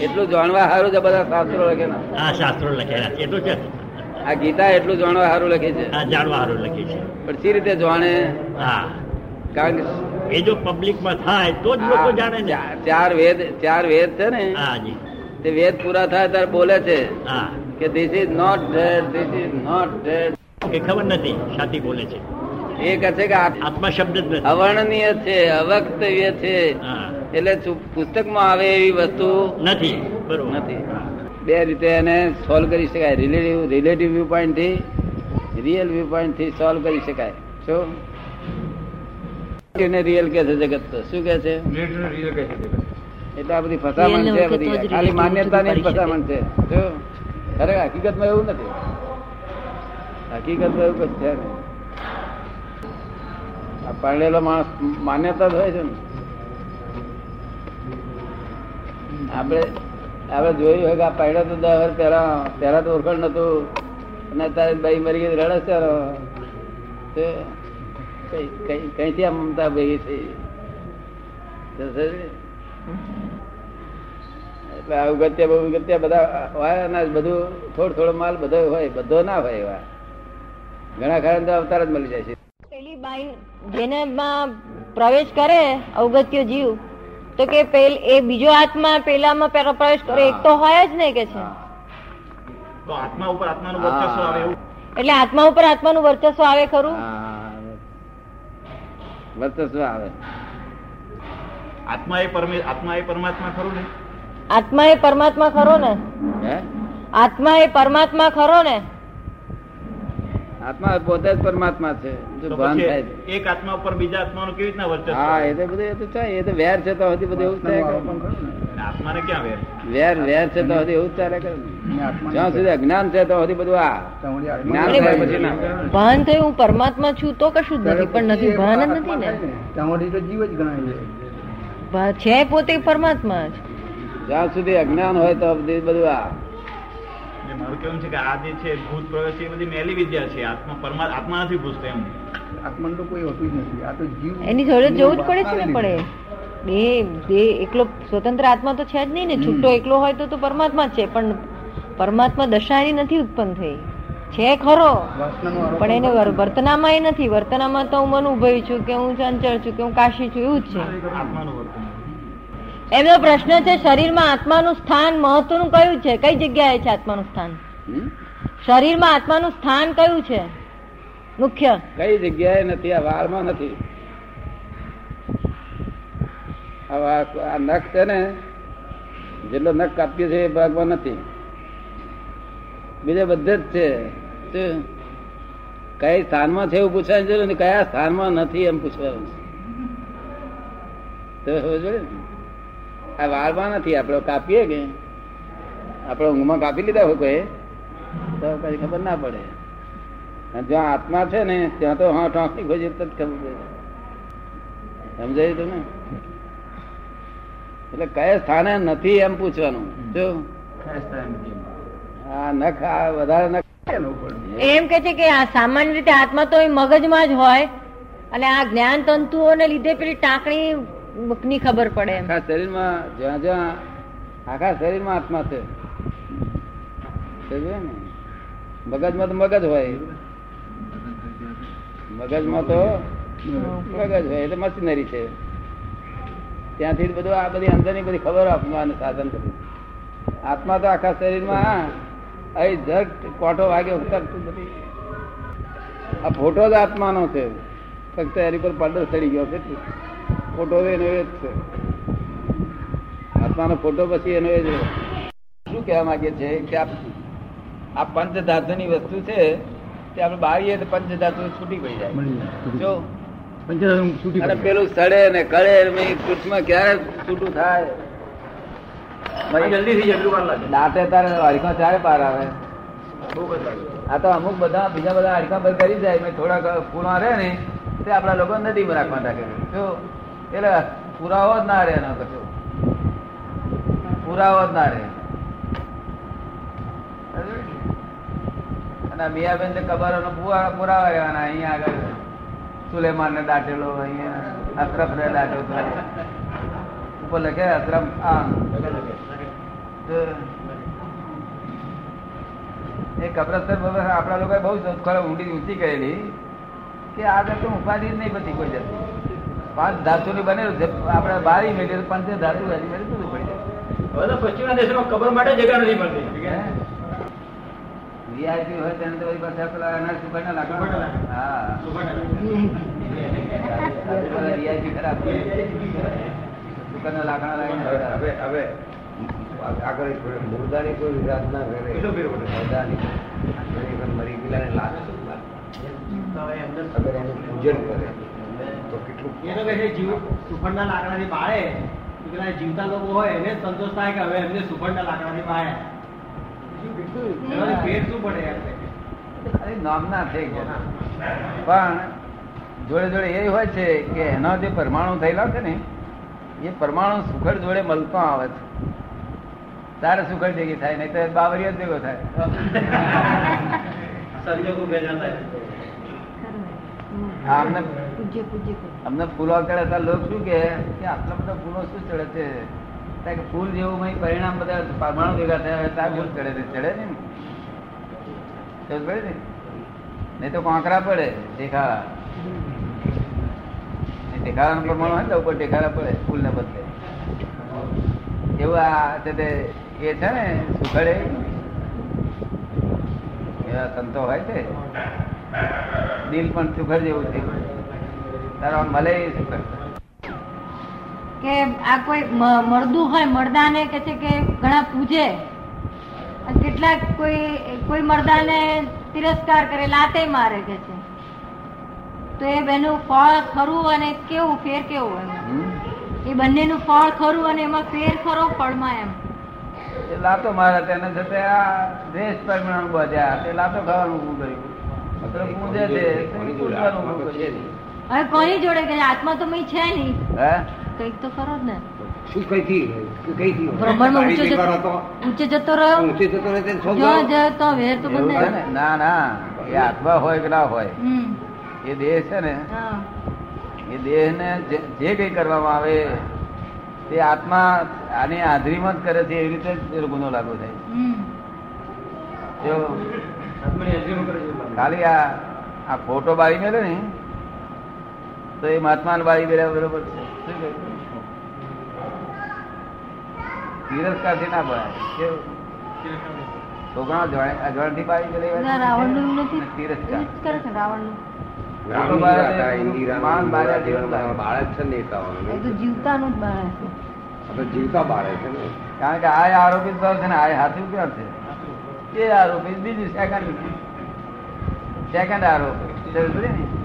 એટલું જાણવા સારું છે બધા શાસ્ત્રો લખેલા. આ શાસ્ત્રો લખેલા છે. એટલું છે. આ ગીતા એટલું જાણવા સારું લખી છે. આ જાણવા સારું લખી છે. પણ સી રીતે જાણે? હા. કારણ એ જો પબ્લિકમાં થાય તો જ લોકો જાણે ને. ચાર- વેદ ચાર વેદ છે ને તે વેદ પૂરા થાય ત્યારે બોલે છે હા. કે this is not dead this is not dead ખબર નથી સાથી બોલે છે. એ કહે છે કે આત્મા શબ્દ જ નથી. અવર્ણનીય છે અવક્તવ્ય છે. હા. એટલે પુસ્તકમાં આવે એવી વસ્તુ નથી. બરોબર. નથી. બે રીતે એને સોલ્વ કરી શકાય. રિલેટિવ રિલેટિવ વ્યૂ પોઈન્ટથી રિયલ વ્યૂ પોઈન્ટથી સોલ્વ કરી શકાય. શું? એને રિયલ કે છે જગત તો. શું કે છે? એટલે આ બધી ફસામણ છે બધી ખાલી માન્યતાની ફસામણ છે. જો ખરેખર હકીકતમાં એવું નથી. હકીકતમાં એવું કશું છે નહીં. આ પરણેલો માણસ માન્યતા જ હોય છે ને. આપણે આપણે જોયું હોય કે આ પહેલા તો દસ વર્ષ પહેલા પહેલા તો ઓળખણ નતું અને અત્યારે ભાઈ મરી ગઈ રડે છે કઈ કઈ કઈથી આ મમતા થઈ. એટલે આ ઉગત્ય બહુ ઉગત્ય બધા હોય અને બધું થોડો થોડો માલ બધો હોય, બધો ના હોય એવા. ઘણા ખરા તો અવતાર જ મળી જાય છે. પેલી બાઈ જેને પ્રવેશ કરે, અવગત્ય જીવ. તો કે પેલ એ બીજો આત્મા પેલામાં પેલો પ્રવેશ કરે એક તો હોય જ ને કે છે? આત્મા ઉપર આત્માનું વર્ચસ્વ આવે એવું? એટલે આત્મા ઉપર આત્માનું વર્ચસ્વ આવે ખરું? વર્ચસ્વ આવે. આત્મા એ આત્મા એ પરમાત્મા ખરો ને? આત્મા એ પરમાત્મા ખરો ને? હે? આત્મા એ પરમાત્મા ખરો ને? આત્મા પોતે જ પરમાત્મા છે. જો ભાન થાય એક આત્મા ઉપર બીજા આત્માનું કેવી રીતના વર્ચસ્વ હા એ તો બધું એ તો છે એ તો વેર છે તો હજી બધું એવું થાય આત્માને ક્યાં વેર? વેર વેર છે તો હજી એવું ચાલે કરે. જ્યાં સુધી અજ્ઞાન છે તો હજી બધું આ જ્ઞાન થાય પછી ના. ભાન થયું હું પરમાત્મા છું તો કશું જ નથી પણ નથી ભાન જ નથી ને. તમારી તો જીવ જ ગણાય છે. છે પોતે પરમાત્મા જ. જ્યાં સુધી અજ્ઞાન હોય તો બધી બધું આ. એટલે મારું કેવું છે કે આ જે છે ભૂત પ્રવેશ એ બધી મેલી વિદ્યા છે. આત્મા પરમા આત્મા નથી પૂછતો એમ. આત્માનું તો કોઈ હોતું જ નથી. આ તો જીવ એની જોડે જવું જ પડે છે ને પડે. બે બે એકલો સ્વતંત્ર આત્મા તો છે જ નહીં ને. છૂટો એકલો હોય તો તો પરમાત્મા જ છે પણ પરમાત્મા દશાની નથી ઉત્પન્ન થઈ. છે ખરો. પણ એને વર્તનામાં એ નથી. વર્તનામાં તો હું મન ઉભય છું કે હું ચંચળ છું કે હું કાશી છું એવું જ છે. આત્માનું વર્તન. એમનો પ્રશ્ન છે શરીરમાં આત્માનું સ્થાન મહત્વનું કયું છે? કઈ જગ્યાએ છે આત્માનું સ્થાન? શરીરમાં આત્માનું સ્થાન કયું છે? મુખ્ય. કઈ જગ્યાએ નથી આ વાળમાં નથી. આ નખ છે ને જેટલો નખ કાપ્યો છે એ ભાગમાં નથી. બીજે બધે જ છે. કઈ સ્થાનમાં છે એવું પૂછવાનું જરૂર કયા સ્થાનમાં નથી એમ પૂછવાનું. તો સમજ ને? આ વાળમાં નથી આપડે કાપીએ કે? આપડે ઊંઘમાં કાપી લીધા હોય કોઈ? તો કઈ ખબર ના પડે. જ્યાં આત્મા છે ને ત્યાં તો હા ટાંકી ખોજી તો ખબર પડે. સમજાય તમે એટલે કયા સ્થાને નથી એમ પૂછવાનું. જો? આ નખ આ વધારે નખ. એમ કે છે કે આ સામાન્ય રીતે આત્મા તો મગજમાં જ હોય અને આ જ્ઞાન તંતુઓને લીધે પેલી ટાંકણી ની ખબર પડે આખા શરીરમાં, જ્યાં જ્યાં, આખા શરીરમાં આત્મા છે. મગજમાં તો મગજ હોય. મગજમાં તો મગજ હોય એટલે મશીનરી છે. ત્યાંથી બધું આ બધી અંદરની બધી ખબર આપવાનું સાધન બધું આત્મા તો આખા શરીરમાં અહીં જગ કોઠો વાગ્યો બધી આ ફોટો જ આત્માનો છે. ફક્ત એની પર પડદો ચડી ગયો છે. ફોટો એનો એ જ છે. આત્માનો ફોટો પછી એનો એ જ શું કહેવા માંગે છે કે આ આ પંચ ધાતુની વસ્તુ છે તે આપણે બાળીએ તો પંચ ધાતુ છૂટી પડી જાય. જો પંચધાતુ છૂટી અને પેલું સડે ને કળે ને ક્યારે છૂટું થાય? જલ્દી થઈ જાય દાંતે તારે હરખા ચારે પાર આવે. આ તો અમુક બધા બીજા બધા હરખા બંધ કરી જાય. થોડાક પૂરા રહે ને તે આપણા લોકો નદીમાં રાખવા રાખે જો એટલે પુરાવો જ ના રહે એનો કશો પુરાવો જ ના રહે. અને આ મિયાબેન ને કબરો નો પુરાવા રહેવાના અહીંયા આગળ સુલેમાન ને દાટેલો, અહીંયા અશરફ ને દાટેલો. ઉપર લખે અશરફ આ. એ કબ્રસ્તર બાબત આપણા લોકોએ બહુ શોધખોળ ઊંડી ઊંચી કરેલી કે આગળ તો ઉપાધિ જ નહીં બધી કોઈ જતી પાંચ ધાતુની બનેલું છે. આપડે બારી મેળવી પાંચ ધાતુ હજી મેળવી બધું પડી હવે તો પશ્ચિમના દેશો કબર માટે જગ્યા નથી મળતી. વીઆઈપી હોય તેને તો પેલા એના સુગંધના લાકડા સુગંધના. હા. વીઆઈપી ખરાબ સુગંધના લાકડા લાવીને હવે હવે આગળ મુર્દાની કોઈ વિરાટ ના કરે? મુર્દાની મરી ગયેલા ને લાશ અગર એનું પૂજન કરે. એ તો કહે છે જીવ સુફળના લાકડાથી બાળે પેલા જીવતા લોકો હોય એને સંતોષ થાય કે હવે એમને સુફળના લાકડાથી બાળ્યા એમાંથી શું પડે અરે નામના છે કે. પણ જોડે જોડે એ હોય છે કે એના જે પરમાણુ થયેલા છે ને એ પરમાણુ સુખડ જોડે મળતો આવે છે. તારે સુખડ ભેગી થાય નહીં તો બાવરિયો જ ભેગો થાય. સંજોગો ભેગા થાય. અમને પૂજ્ય પૂજ્ય પૂજ્ય. અમને ફૂલો ચડે લોકો શું કે આટલા બધા ફૂલો શું ચડે છે? કે ફૂલ જેવું પરિણામ બધા પરમાણુ ભેગા થયા હોય ત્યાં ફૂલ ચડે છે. ચડે ને? નહીં તો કોંકરા પડે દેખાડા એ પ્રમાણ હોય ને ઉપર દેખાડા પડે ફૂલ ને બદલે. એવું આ તે એ છે ને સુખડે. એવા સંતો હોય છે. દિલ પણ સુગર જેવું છે તારો મળે એ કે આ કોઈ મળદું હોય મરદાને કે છે કે ઘણા પૂજે? કેટલાક કોઈ કોઈ મરદાને તિરસ્કાર કરે લાતે મારે કે છે. તો એ બેનું ફળ ખરું અને કેવું ફેર કેવું એમ? એ બંનેનું ફળ ખરું અને એમાં ફેર ખરો ફળમાં એમ? લાતો મારે તેને છતાં આ દેશ પરમાણુ બધ્યા તે લાતો ખાવાનું ઊભું કર્યું? હવે કોની જોડે કે આત્મા તો મેં છે નહીં? હે? કંઈક તો ખરો જ ને. શું બ્રહ્માંડમાં ઊંચો ગાડી જતો- લઈ ઊંચે જતો રહ્યો? ઊંચે જતો રહે તેને જો જો તો વેર તો બંને ના ના એ આત્મા હોય કે ના હોય? એ દેહ છે ને? એ દેહ ને જે કઈ કરવામાં આવે તે આત્મા આની હાજરીમાં જ કરે છે એવી રીતે ગુનો લાગુ થાય. ખાલી આ આ ફોટો બાળી મેળે ને તો એ મહાત્મા બાળી મેળ્યા બરોબર છે? તિરસ્કારથી ના ભણાય કેવું? છોકરાઓ અજવાણ- થી બાળી ના તિરસ્કાર. છે ને બાળક છે. એ તો નેતાઓનું જીવતાનું જ બાળક છે. જીવતા બાળક છે ને. કારણ કે આ આરોપિત ભાવ છે ને આ હાથું ક્યાં છે. એ આરોપી બીજું સેકન્ડ સેકન્ડ આરોપી ને?